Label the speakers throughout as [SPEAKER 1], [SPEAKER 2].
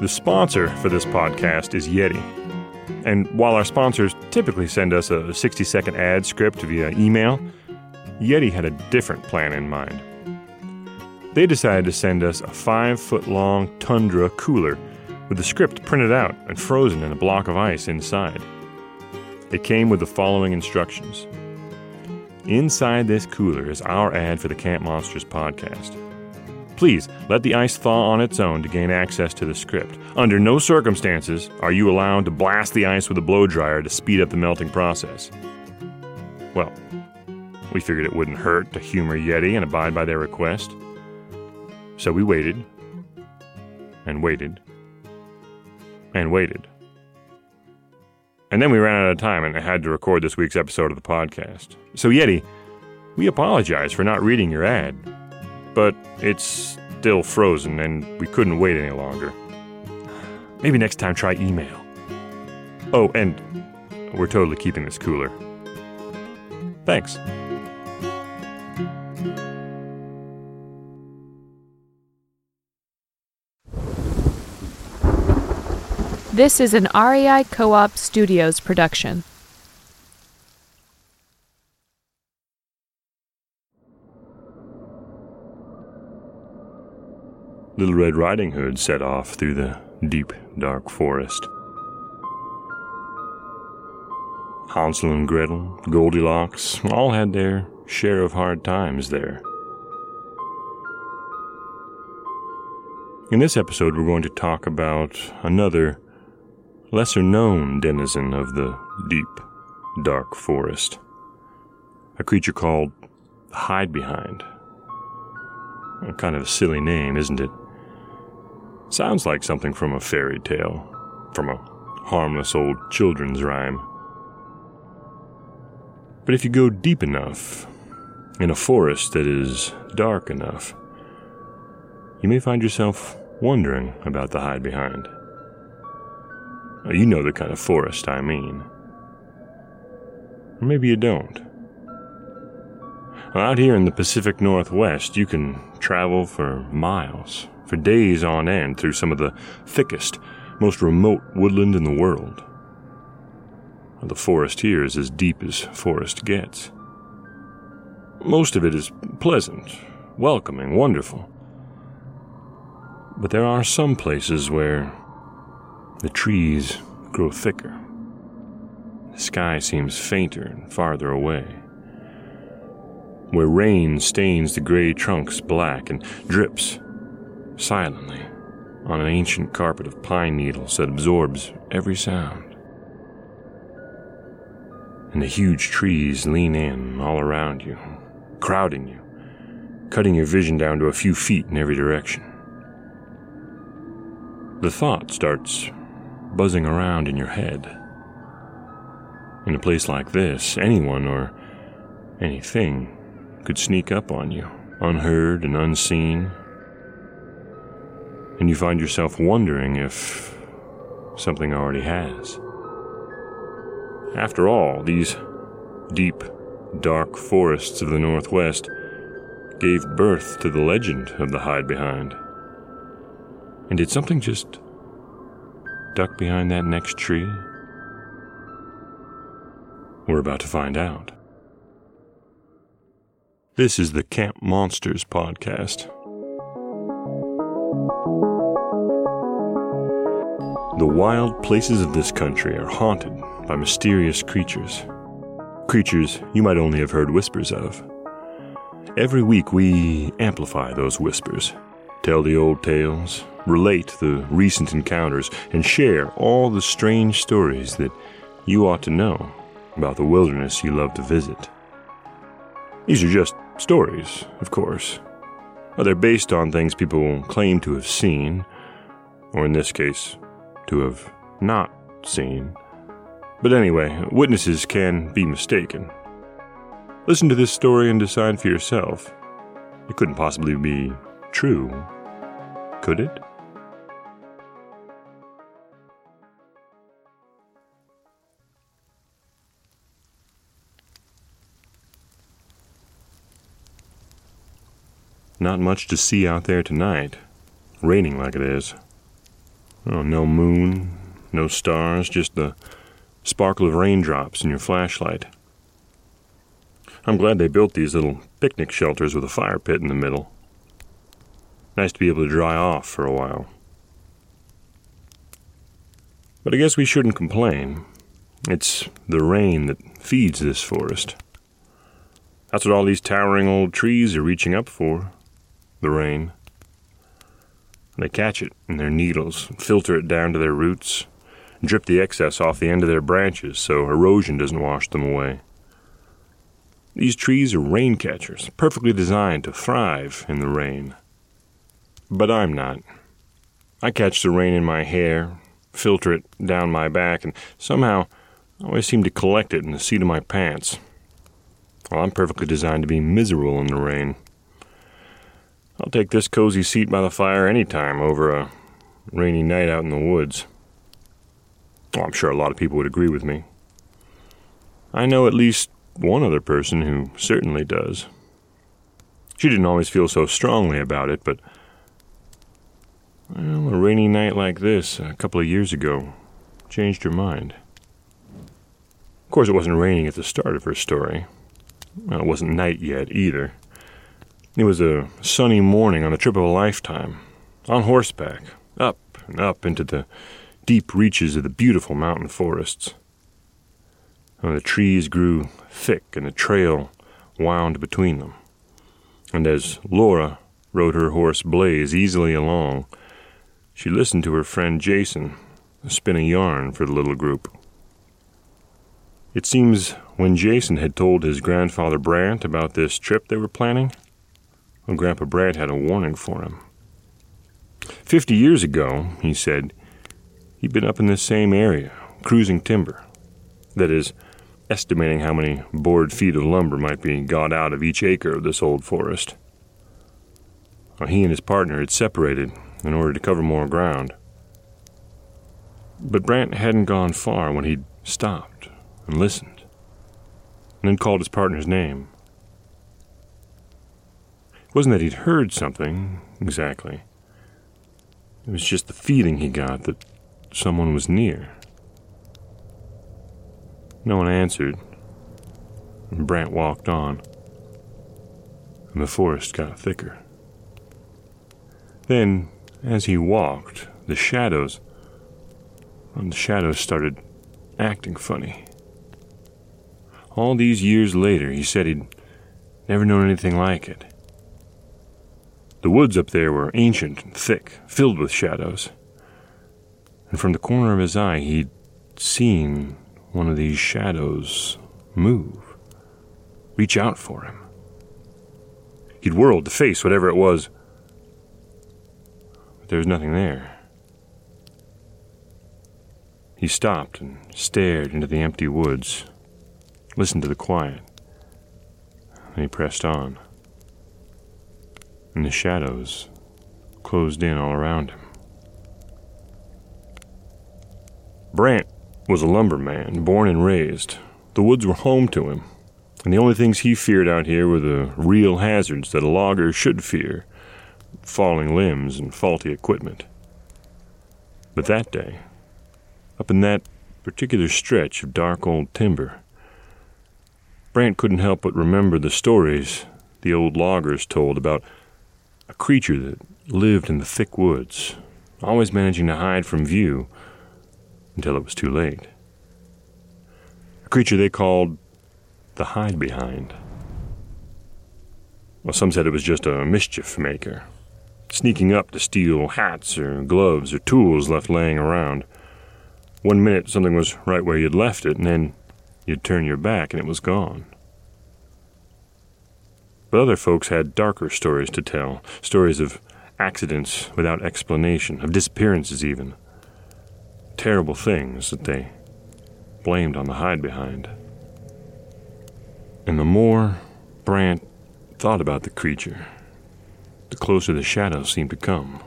[SPEAKER 1] The sponsor for this podcast is Yeti. And while our sponsors typically send us a 60 second ad script via email, Yeti had a different plan in mind. They decided to send us a five foot long Tundra cooler with the script printed out and frozen in a block of ice inside. It came with the following instructions Inside this cooler is our ad for the Camp Monsters podcast. Please let the ice thaw on its own to gain access to the script. Under no circumstances are you allowed to blast the ice with a blow dryer to speed up the melting process. Well, we figured it wouldn't hurt to humor Yeti and abide by their request. So we waited, and waited, and waited. And then we ran out of time and had to record this week's episode of the podcast. So, Yeti, we apologize for not reading your ad, but it's still frozen and we couldn't wait any longer. Maybe next time try email. Oh, and we're totally keeping this cooler. Thanks.
[SPEAKER 2] This is an REI Co op Studios production.
[SPEAKER 1] Little Red Riding Hood set off through the deep, dark forest. Hansel and Gretel, Goldilocks, all had their share of hard times there. In this episode, we're going to talk about another lesser known denizen of the deep, dark forest. A creature called Hidebehind. A kind of silly name, isn't it? Sounds like something from a fairy tale, from a harmless old children's rhyme. But if you go deep enough, in a forest that is dark enough, you may find yourself wondering about the Hidebehind. Uh, you know the kind of forest I mean. Or maybe you don't. Well, Out here in the Pacific Northwest, you can travel for miles, for days on end, through some of the thickest, most remote woodland in the world. The forest here is as deep as forest gets. Most of it is pleasant, welcoming, wonderful. But there are some places where the trees grow thicker. The sky seems fainter and farther away. Where rain stains the gray trunks black and drips silently on an ancient carpet of pine needles that absorbs every sound. And the huge trees lean in all around you, crowding you, cutting your vision down to a few feet in every direction. The thought starts buzzing around in your head. In a place like this, anyone or anything could sneak up on you, unheard and unseen. And you find yourself wondering if something already has. After all, these deep, dark forests of the Northwest gave birth to the legend of the Hidebehind. And did something just duck behind that next tree? We're about to find out. This is the Camp Monsters podcast. The wild places of this country are haunted by mysterious creatures. Creatures you might only have heard whispers of. Every week we amplify those whispers, tell the old tales, relate the recent encounters, and share all the strange stories that you ought to know about the wilderness you love to visit. These are just stories, of course. They're based on things people claim to have seen, or in this case, to have not seen. But anyway, witnesses can be mistaken. Listen to this story and decide for yourself. It couldn't possibly be true, could it? Not much to see out there tonight, raining like it is. Oh, no moon, no stars, just the sparkle of raindrops in your flashlight. I'm glad they built these little picnic shelters with a fire pit in the middle. Nice to be able to dry off for a while. But I guess we shouldn't complain. It's the rain that feeds this forest. That's what all these towering old trees are reaching up for the rain. They catch it in their needles, filter it down to their roots, drip the excess off the end of their branches so erosion doesn't wash them away. These trees are rain catchers, perfectly designed to thrive in the rain. But I'm not. I catch the rain in my hair, filter it down my back, and somehow I always seem to collect it in the seat of my pants. Well, I'm perfectly designed to be miserable in the rain. I'll take this cozy seat by the fire any time over a rainy night out in the woods. I'm sure a lot of people would agree with me. I know at least one other person who certainly does. She didn't always feel so strongly about it, but well, a rainy night like this a couple of years ago changed her mind. Of course, it wasn't raining at the start of her story. Well, it wasn't night yet either. It was a sunny morning on a trip of a lifetime, on horseback, up and up into the deep reaches of the beautiful mountain forests. And the trees grew thick and the trail wound between them. And as Laura rode her horse Blaze easily along, she listened to her friend Jason spin a yarn for the little group. It seems when Jason had told his grandfather Brant about this trip they were planning, Grandpa Brant had a warning for him. Fifty years ago, he said, he'd been up in this same area, cruising timber. That is, estimating how many board feet of lumber might be got out of each acre of this old forest. Well, he and his partner had separated in order to cover more ground. But Brant hadn't gone far when he'd stopped and listened, and then called his partner's name. Wasn't that he'd heard something, exactly. It was just the feeling he got that someone was near. No one answered, and Brant walked on, and the forest got thicker. Then, as he walked, the shadows, and the shadows started acting funny. All these years later, he said he'd never known anything like it. The woods up there were ancient and thick, filled with shadows. And from the corner of his eye, he'd seen one of these shadows move, reach out for him. He'd whirled to face whatever it was, but there was nothing there. He stopped and stared into the empty woods listened to the quiet. And he pressed on. And the shadows closed in all around him. Brant was a lumberman, born and raised. The woods were home to him, and the only things he feared out here were the real hazards that a logger should fear falling limbs and faulty equipment. But that day, up in that particular stretch of dark old timber, Brant couldn't help but remember the stories the old loggers told about a creature that lived in the thick woods, always managing to hide from view until it was too late. A creature they called the Hidebehind. Well, some said it was just a mischief maker, sneaking up to steal hats or gloves or tools left laying around. One minute something was right where you'd left it, and then You'd turn your back and it was gone. But other folks had darker stories to tell stories of accidents without explanation, of disappearances even. Terrible things that they blamed on the Hidebehind. And the more Brant thought about the creature, the closer the shadows seemed to come.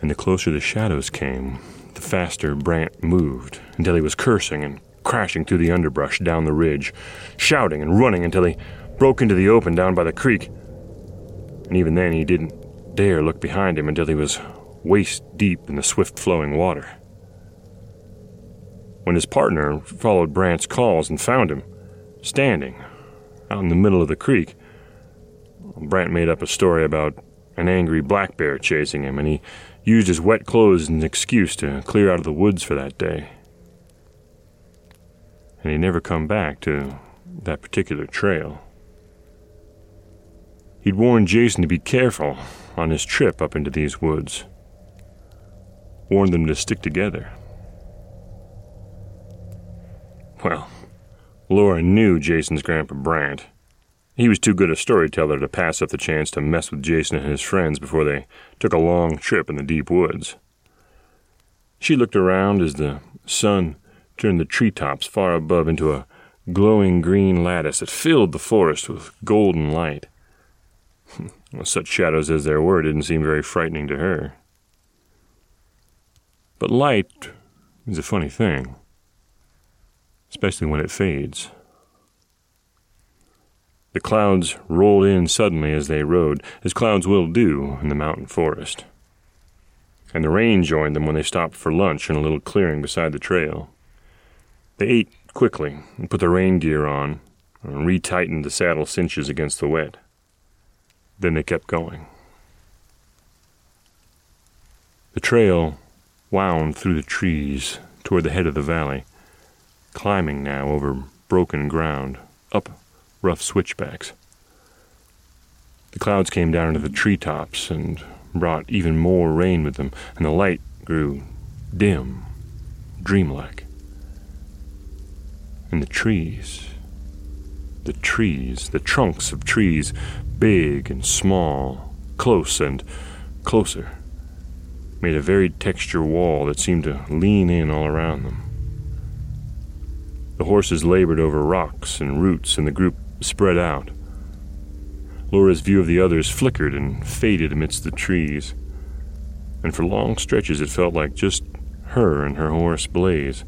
[SPEAKER 1] And the closer the shadows came, the faster Brant moved until he was cursing and crashing through the underbrush down the ridge, shouting and running until he broke into the open down by the creek. And even then, he didn't dare look behind him until he was waist deep in the swift flowing water. When his partner followed Brant's calls and found him, standing out in the middle of the creek, Brant made up a story about an angry black bear chasing him, and he used his wet clothes as an excuse to clear out of the woods for that day. And he never come back to that particular trail. He'd warned Jason to be careful on his trip up into these woods, warned them to stick together. Well, Laura knew Jason's Grandpa Brant. He was too good a storyteller to pass up the chance to mess with Jason and his friends before they took a long trip in the deep woods. She looked around as the sun turned the treetops far above into a glowing green lattice that filled the forest with golden light. Such shadows as there were didn't seem very frightening to her. But light is a funny thing, especially when it fades. The clouds rolled in suddenly as they rode, as clouds will do in the mountain forest. And the rain joined them when they stopped for lunch in a little clearing beside the trail. They ate quickly and put their rain gear on and retightened the saddle cinches against the wet. Then they kept going. The trail wound through the trees toward the head of the valley, climbing now over broken ground, up rough switchbacks. The clouds came down into the treetops and brought even more rain with them, and the light grew dim, dreamlike. And the trees, the trees, the trunks of trees big and small, close and closer, made a varied texture wall that seemed to lean in all around them. The horses labored over rocks and roots, and the group spread out. Laura's view of the others flickered and faded amidst the trees, and for long stretches it felt like just her and her horse Blaze,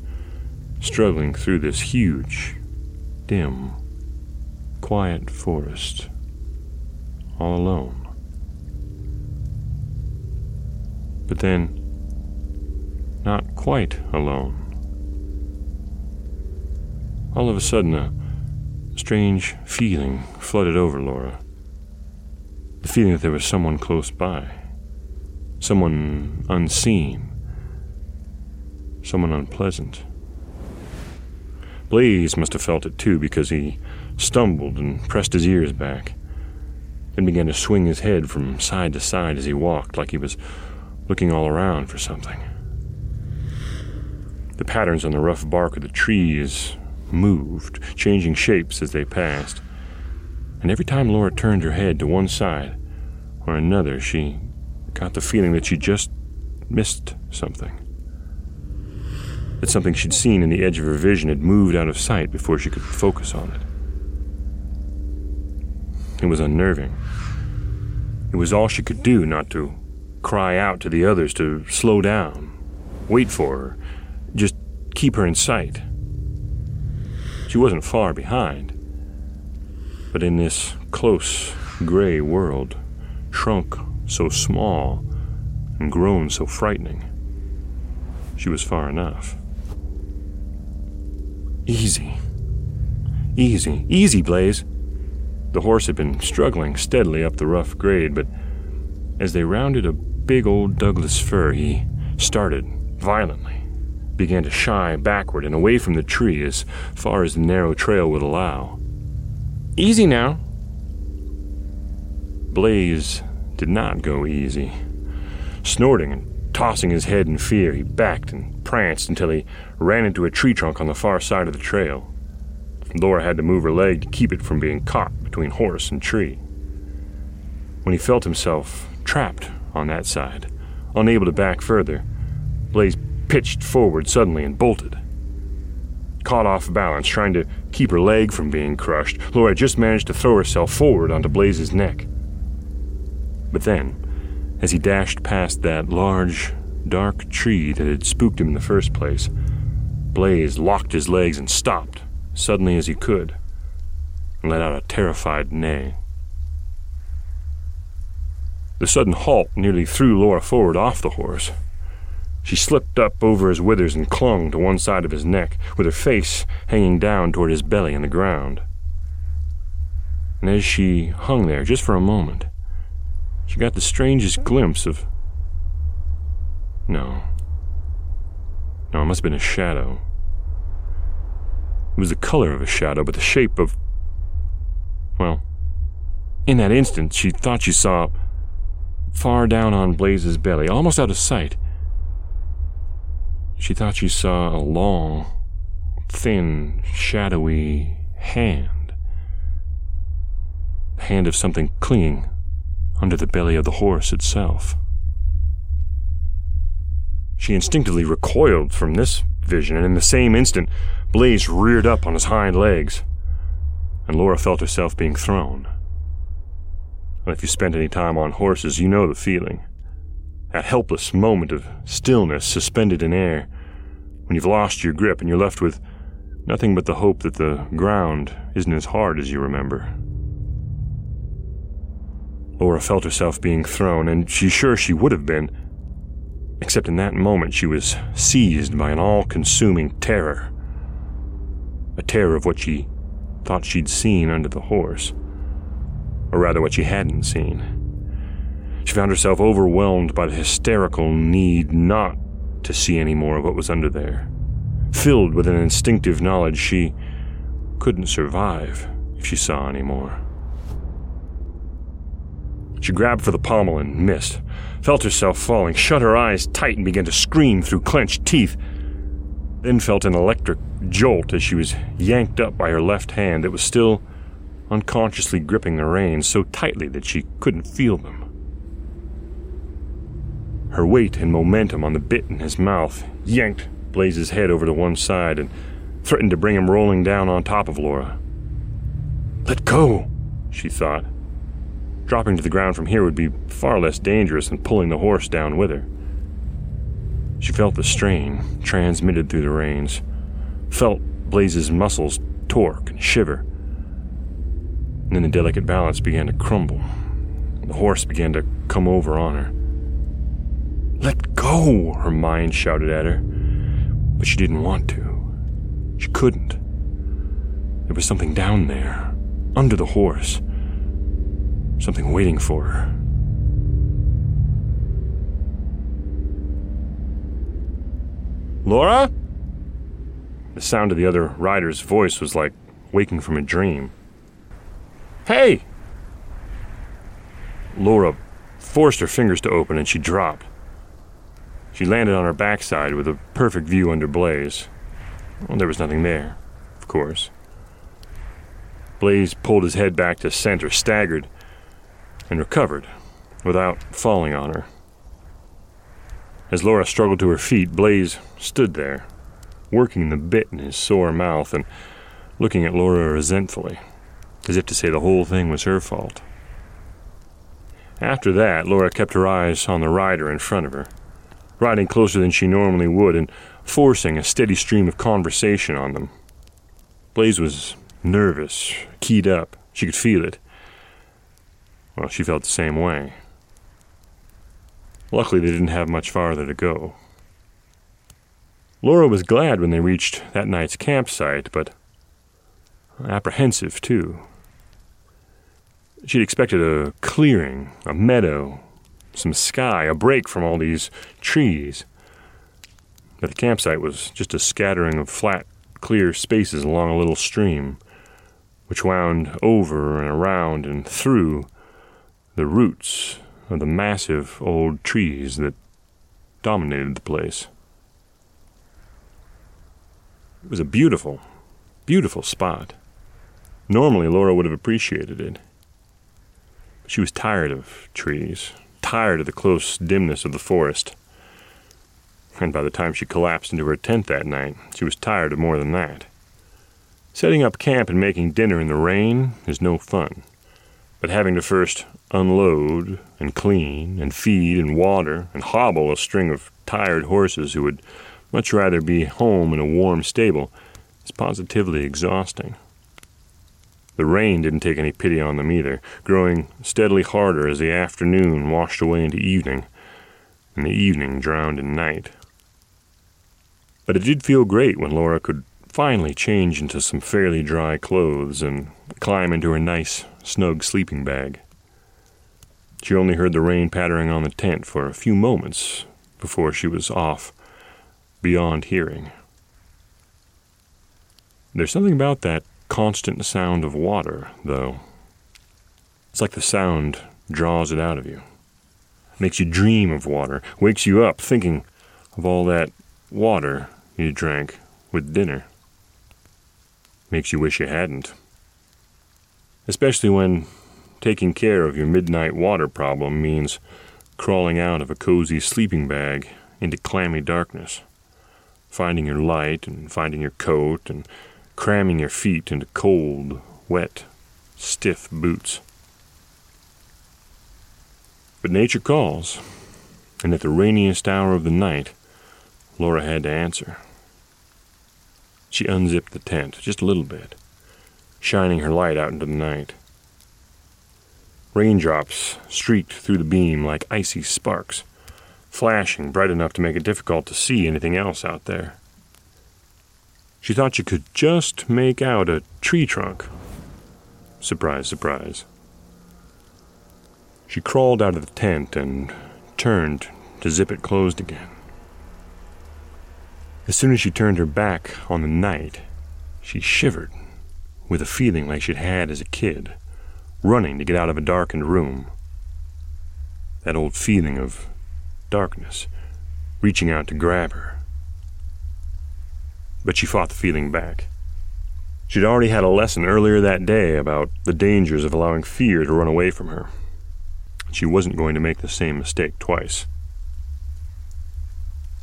[SPEAKER 1] struggling through this huge, dim, quiet forest all alone. But then, not quite alone. All of a sudden, a strange feeling flooded over Laura. The feeling that there was someone close by, someone unseen, someone unpleasant. Blaze must have felt it too because he stumbled and pressed his ears back then began to swing his head from side to side as he walked, like he was looking all around for something. The patterns on the rough bark of the trees moved, changing shapes as they passed. And every time Laura turned her head to one side or another, she got the feeling that she just missed something. That something she'd seen in the edge of her vision had moved out of sight before she could focus on it. It was unnerving. It was all she could do not to cry out to the others to slow down, wait for her, just keep her in sight. She wasn't far behind, but in this close, gray world, shrunk so small and grown so frightening, she was far enough. Easy. Easy. Easy, Blaze. The horse had been struggling steadily up the rough grade, but as they rounded a big old Douglas fir, he started violently, began to shy backward and away from the tree as far as the narrow trail would allow. Easy now. Blaze did not go easy. Snorting and tossing his head in fear, he backed and pranced until he ran into a tree trunk on the far side of the trail. Laura had to move her leg to keep it from being caught between horse and tree. When he felt himself trapped on that side, unable to back further, Blaze pitched forward suddenly and bolted. Caught off balance, trying to keep her leg from being crushed, Laura just managed to throw herself forward onto Blaze's neck. But then, as he dashed past that large, dark tree that had spooked him in the first place, Blaze locked his legs and stopped, suddenly as he could, and let out a terrified neigh. The sudden halt nearly threw Laura forward off the horse. She slipped up over his withers and clung to one side of his neck, with her face hanging down toward his belly and the ground. And as she hung there just for a moment, she got the strangest glimpse of. No. No, it must have been a shadow. It was the color of a shadow, but the shape of. Well, in that instant, she thought she saw, far down on Blaze's belly, almost out of sight, she thought she saw a long, thin, shadowy hand. The hand of something clinging under the belly of the horse itself. She instinctively recoiled from this vision, and in the same instant, Blaze reared up on his hind legs, and Laura felt herself being thrown. And if you spent any time on horses, you know the feeling. That helpless moment of stillness suspended in air, when you've lost your grip and you're left with nothing but the hope that the ground isn't as hard as you remember. Laura felt herself being thrown, and she's sure she would have been, except in that moment she was seized by an all consuming terror. A terror of what she thought she'd seen under the horse, or rather, what she hadn't seen. She found herself overwhelmed by the hysterical need not to see any more of what was under there, filled with an instinctive knowledge she couldn't survive if she saw any more. She grabbed for the pommel and missed, felt herself falling, shut her eyes tight, and began to scream through clenched teeth. Then felt an electric jolt as she was yanked up by her left hand that was still unconsciously gripping the reins so tightly that she couldn't feel them. Her weight and momentum on the bit in his mouth yanked Blaze's head over to one side and threatened to bring him rolling down on top of Laura. Let go, she thought. Dropping to the ground from here would be far less dangerous than pulling the horse down with her. She felt the strain transmitted through the reins, felt Blaze's muscles torque and shiver. And then the delicate balance began to crumble. The horse began to come over on her. Let go, her mind shouted at her. But she didn't want to. She couldn't. There was something down there, under the horse. Something waiting for her. Laura? The sound of the other rider's voice was like waking from a dream. Hey! Laura forced her fingers to open and she dropped. She landed on her backside with a perfect view under Blaze. Well, there was nothing there, of course. Blaze pulled his head back to center, staggered, and recovered without falling on her. As Laura struggled to her feet, Blaze stood there, working the bit in his sore mouth and looking at Laura resentfully, as if to say the whole thing was her fault. After that, Laura kept her eyes on the rider in front of her riding closer than she normally would and forcing a steady stream of conversation on them. Blaze was nervous, keyed up. She could feel it. Well, she felt the same way. Luckily, they didn't have much farther to go. Laura was glad when they reached that night's campsite, but apprehensive too. She'd expected a clearing, a meadow, some sky, a break from all these trees. But the campsite was just a scattering of flat, clear spaces along a little stream, which wound over and around and through the roots of the massive old trees that dominated the place. It was a beautiful, beautiful spot. Normally, Laura would have appreciated it. She was tired of trees, tired of the close dimness of the forest. And by the time she collapsed into her tent that night, she was tired of more than that. Setting up camp and making dinner in the rain is no fun, but having to first unload and clean and feed and water and hobble a string of tired horses who would much rather be home in a warm stable is positively exhausting. The rain didn't take any pity on them either, growing steadily harder as the afternoon washed away into evening, and the evening drowned in night. But it did feel great when Laura could finally change into some fairly dry clothes and climb into her nice, snug sleeping bag. She only heard the rain pattering on the tent for a few moments before she was off, beyond hearing. There's something about that constant sound of water, though. It's like the sound draws it out of you, makes you dream of water, wakes you up thinking of all that water you drank with dinner. Makes you wish you hadn't. Especially when taking care of your midnight water problem means crawling out of a cozy sleeping bag into clammy darkness, finding your light and finding your coat and cramming your feet into cold, wet, stiff boots. But nature calls, and at the rainiest hour of the night, Laura had to answer. She unzipped the tent just a little bit, shining her light out into the night. Raindrops streaked through the beam like icy sparks, flashing bright enough to make it difficult to see anything else out there. She thought she could just make out a tree trunk. Surprise, surprise. She crawled out of the tent and turned to zip it closed again. As soon as she turned her back on the night, she shivered with a feeling like she'd had as a kid, running to get out of a darkened room. That old feeling of darkness reaching out to grab her. But she fought the feeling back. She'd already had a lesson earlier that day about the dangers of allowing fear to run away from her. She wasn't going to make the same mistake twice.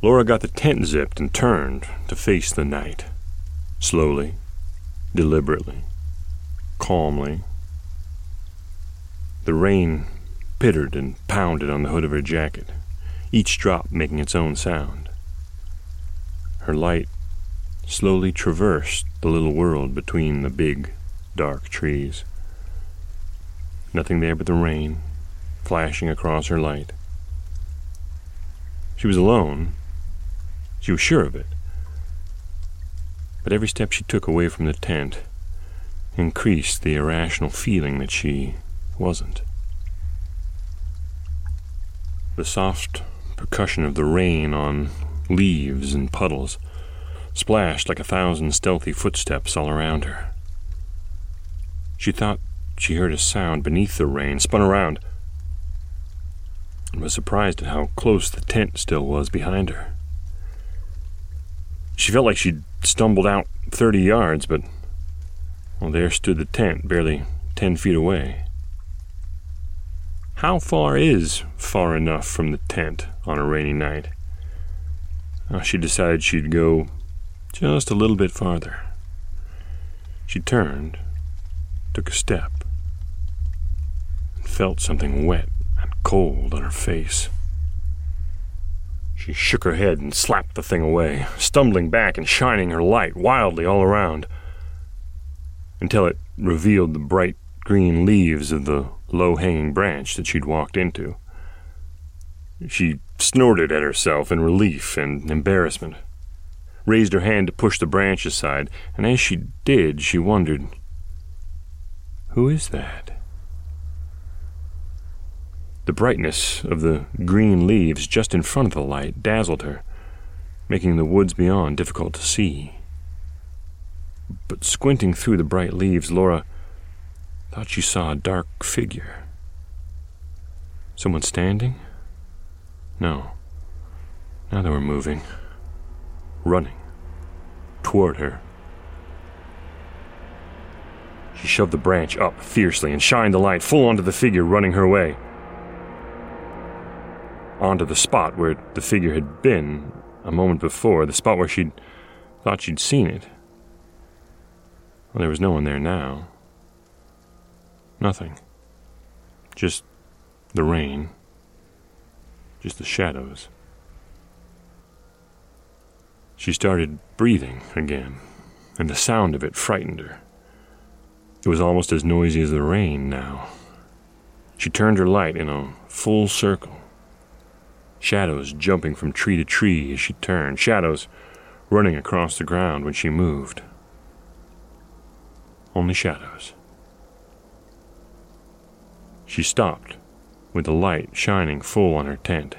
[SPEAKER 1] Laura got the tent zipped and turned to face the night. Slowly, deliberately, calmly. The rain pittered and pounded on the hood of her jacket, each drop making its own sound. Her light slowly traversed the little world between the big, dark trees. Nothing there but the rain flashing across her light. She was alone, she was sure of it. But every step she took away from the tent increased the irrational feeling that she wasn't. The soft percussion of the rain on leaves and puddles splashed like a thousand stealthy footsteps all around her. She thought she heard a sound beneath the rain, spun around, and was surprised at how close the tent still was behind her. She felt like she'd stumbled out thirty yards, but well, there stood the tent, barely ten feet away. How far is far enough from the tent on a rainy night? Uh, she decided she'd go just a little bit farther. She turned, took a step, and felt something wet and cold on her face. She shook her head and slapped the thing away, stumbling back and shining her light wildly all around, until it revealed the bright green leaves of the low hanging branch that she'd walked into. She snorted at herself in relief and embarrassment, raised her hand to push the branch aside, and as she did, she wondered, Who is that? The brightness of the green leaves just in front of the light dazzled her, making the woods beyond difficult to see. But squinting through the bright leaves, Laura thought she saw a dark figure. Someone standing? No. Now they were moving, running toward her. She shoved the branch up fiercely and shined the light full onto the figure running her way onto the spot where the figure had been a moment before, the spot where she'd thought she'd seen it. Well, there was no one there now. Nothing. Just the rain. Just the shadows. She started breathing again, and the sound of it frightened her. It was almost as noisy as the rain now. She turned her light in a full circle. Shadows jumping from tree to tree as she turned, shadows running across the ground when she moved. Only shadows. She stopped, with the light shining full on her tent.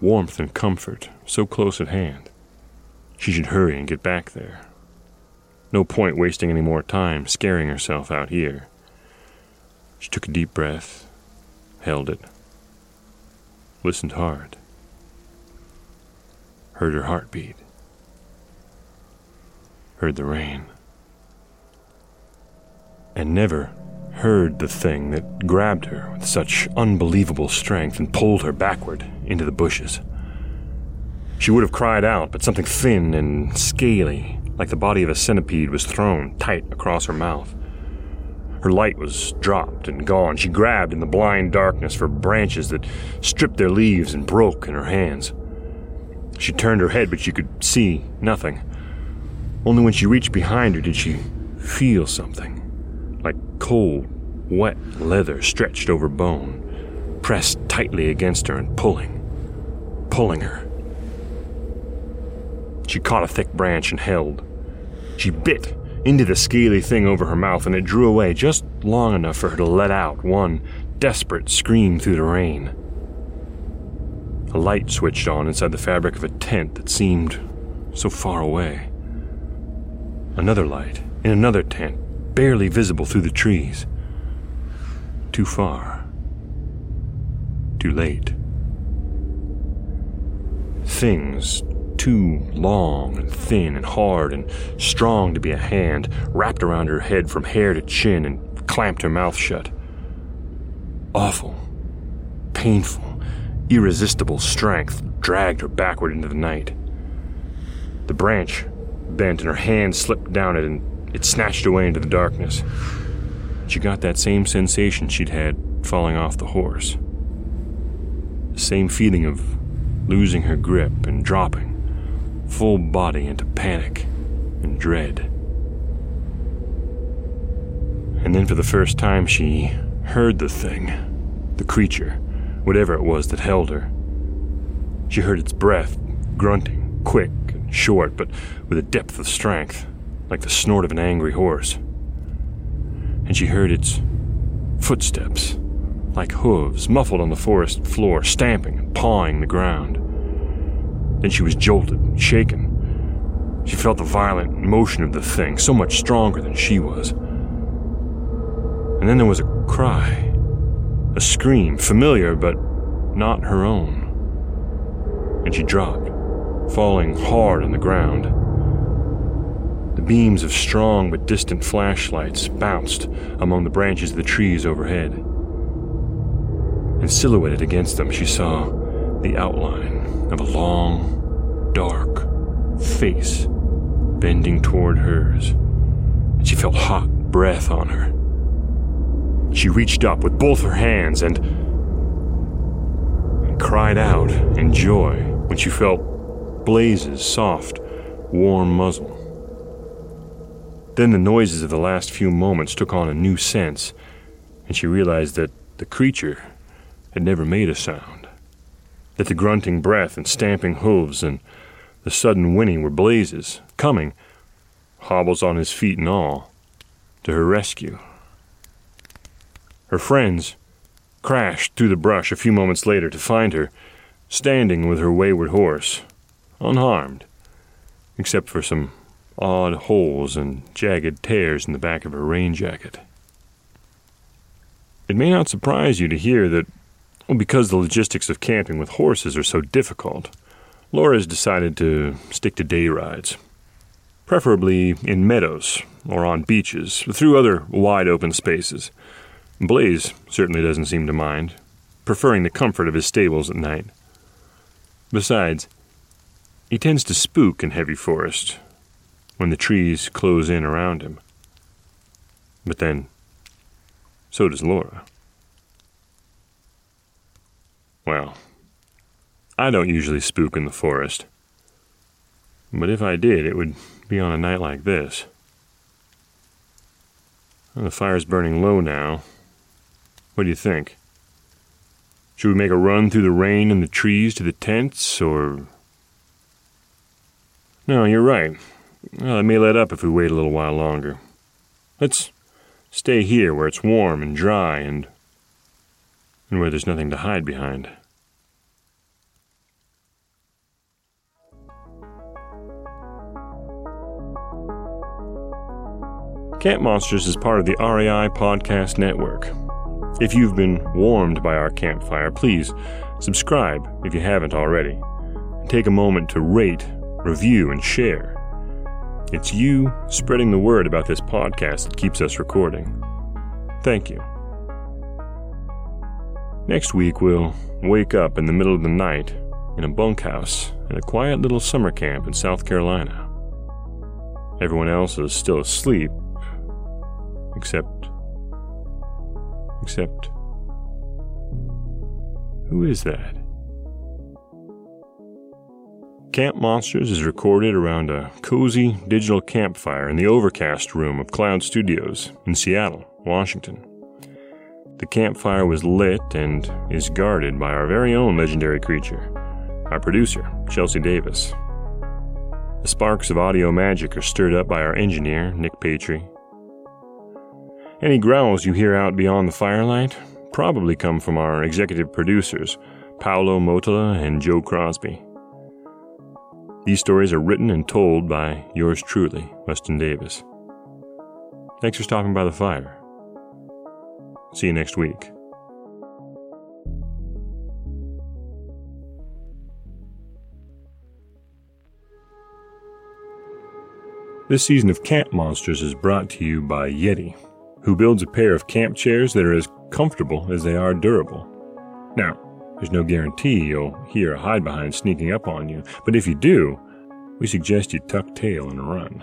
[SPEAKER 1] Warmth and comfort so close at hand. She should hurry and get back there. No point wasting any more time scaring herself out here. She took a deep breath, held it, listened hard, heard her heartbeat, heard the rain, and never heard the thing that grabbed her with such unbelievable strength and pulled her backward into the bushes. She would have cried out, but something thin and scaly, like the body of a centipede, was thrown tight across her mouth. Her light was dropped and gone. She grabbed in the blind darkness for branches that stripped their leaves and broke in her hands. She turned her head, but she could see nothing. Only when she reached behind her did she feel something like cold, wet leather stretched over bone, pressed tightly against her and pulling, pulling her. She caught a thick branch and held. She bit into the scaly thing over her mouth, and it drew away just long enough for her to let out one desperate scream through the rain. A light switched on inside the fabric of a tent that seemed so far away. Another light in another tent, barely visible through the trees. Too far. Too late. Things too long and thin and hard and strong to be a hand, wrapped around her head from hair to chin and clamped her mouth shut. Awful, painful, irresistible strength dragged her backward into the night. The branch bent and her hand slipped down it and it snatched away into the darkness. She got that same sensation she'd had falling off the horse. The same feeling of losing her grip and dropping full body into panic and dread. And then for the first time, she heard the thing, the creature, whatever it was that held her. She heard its breath, grunting, quick and short, but with a depth of strength, like the snort of an angry horse. And she heard its footsteps, like hooves, muffled on the forest floor, stamping and pawing the ground. Then she was jolted, shaken. She felt the violent motion of the thing, so much stronger than she was. And then there was a cry, a scream, familiar but not her own. And she dropped, falling hard on the ground. The beams of strong but distant flashlights bounced among the branches of the trees overhead. And silhouetted against them, she saw the outline of a long, dark face bending toward hers, and she felt hot breath on her. She reached up with both her hands and, and cried out in joy when she felt Blaze's soft, warm muzzle. Then the noises of the last few moments took on a new sense, and she realized that the creature had never made a sound that the grunting breath and stamping hooves and the sudden whinny were Blaze's, coming, hobbles on his feet and all, to her rescue. Her friends crashed through the brush a few moments later to find her standing with her wayward horse, unharmed, except for some odd holes and jagged tears in the back of her rain jacket. It may not surprise you to hear that well, because the logistics of camping with horses are so difficult, Laura has decided to stick to day rides, preferably in meadows or on beaches, through other wide open spaces. Blaze certainly doesn't seem to mind, preferring the comfort of his stables at night. Besides, he tends to spook in heavy forest when the trees close in around him. But then, so does Laura. Well, I don't usually spook in the forest. But if I did, it would be on a night like this. Well, the fire's burning low now. What do you think? Should we make a run through the rain and the trees to the tents, or. No, you're right. Well, it may let up if we wait a little while longer. Let's stay here where it's warm and dry and. And where there's nothing to hide behind. Camp Monsters is part of the REI Podcast Network. If you've been warmed by our campfire, please subscribe if you haven't already. Take a moment to rate, review, and share. It's you spreading the word about this podcast that keeps us recording. Thank you. Next week, we'll wake up in the middle of the night in a bunkhouse in a quiet little summer camp in South Carolina. Everyone else is still asleep, except. except. Who is that? Camp Monsters is recorded around a cozy digital campfire in the Overcast room of Cloud Studios in Seattle, Washington. The campfire was lit and is guarded by our very own legendary creature, our producer, Chelsea Davis. The sparks of audio magic are stirred up by our engineer, Nick Patry. Any growls you hear out beyond the firelight probably come from our executive producers, Paolo Motola and Joe Crosby. These stories are written and told by yours truly, Weston Davis. Thanks for stopping by the fire. See you next week. This season of Camp Monsters is brought to you by Yeti, who builds a pair of camp chairs that are as comfortable as they are durable. Now, there's no guarantee you'll hear a Hidebehind sneaking up on you, but if you do, we suggest you tuck tail and run.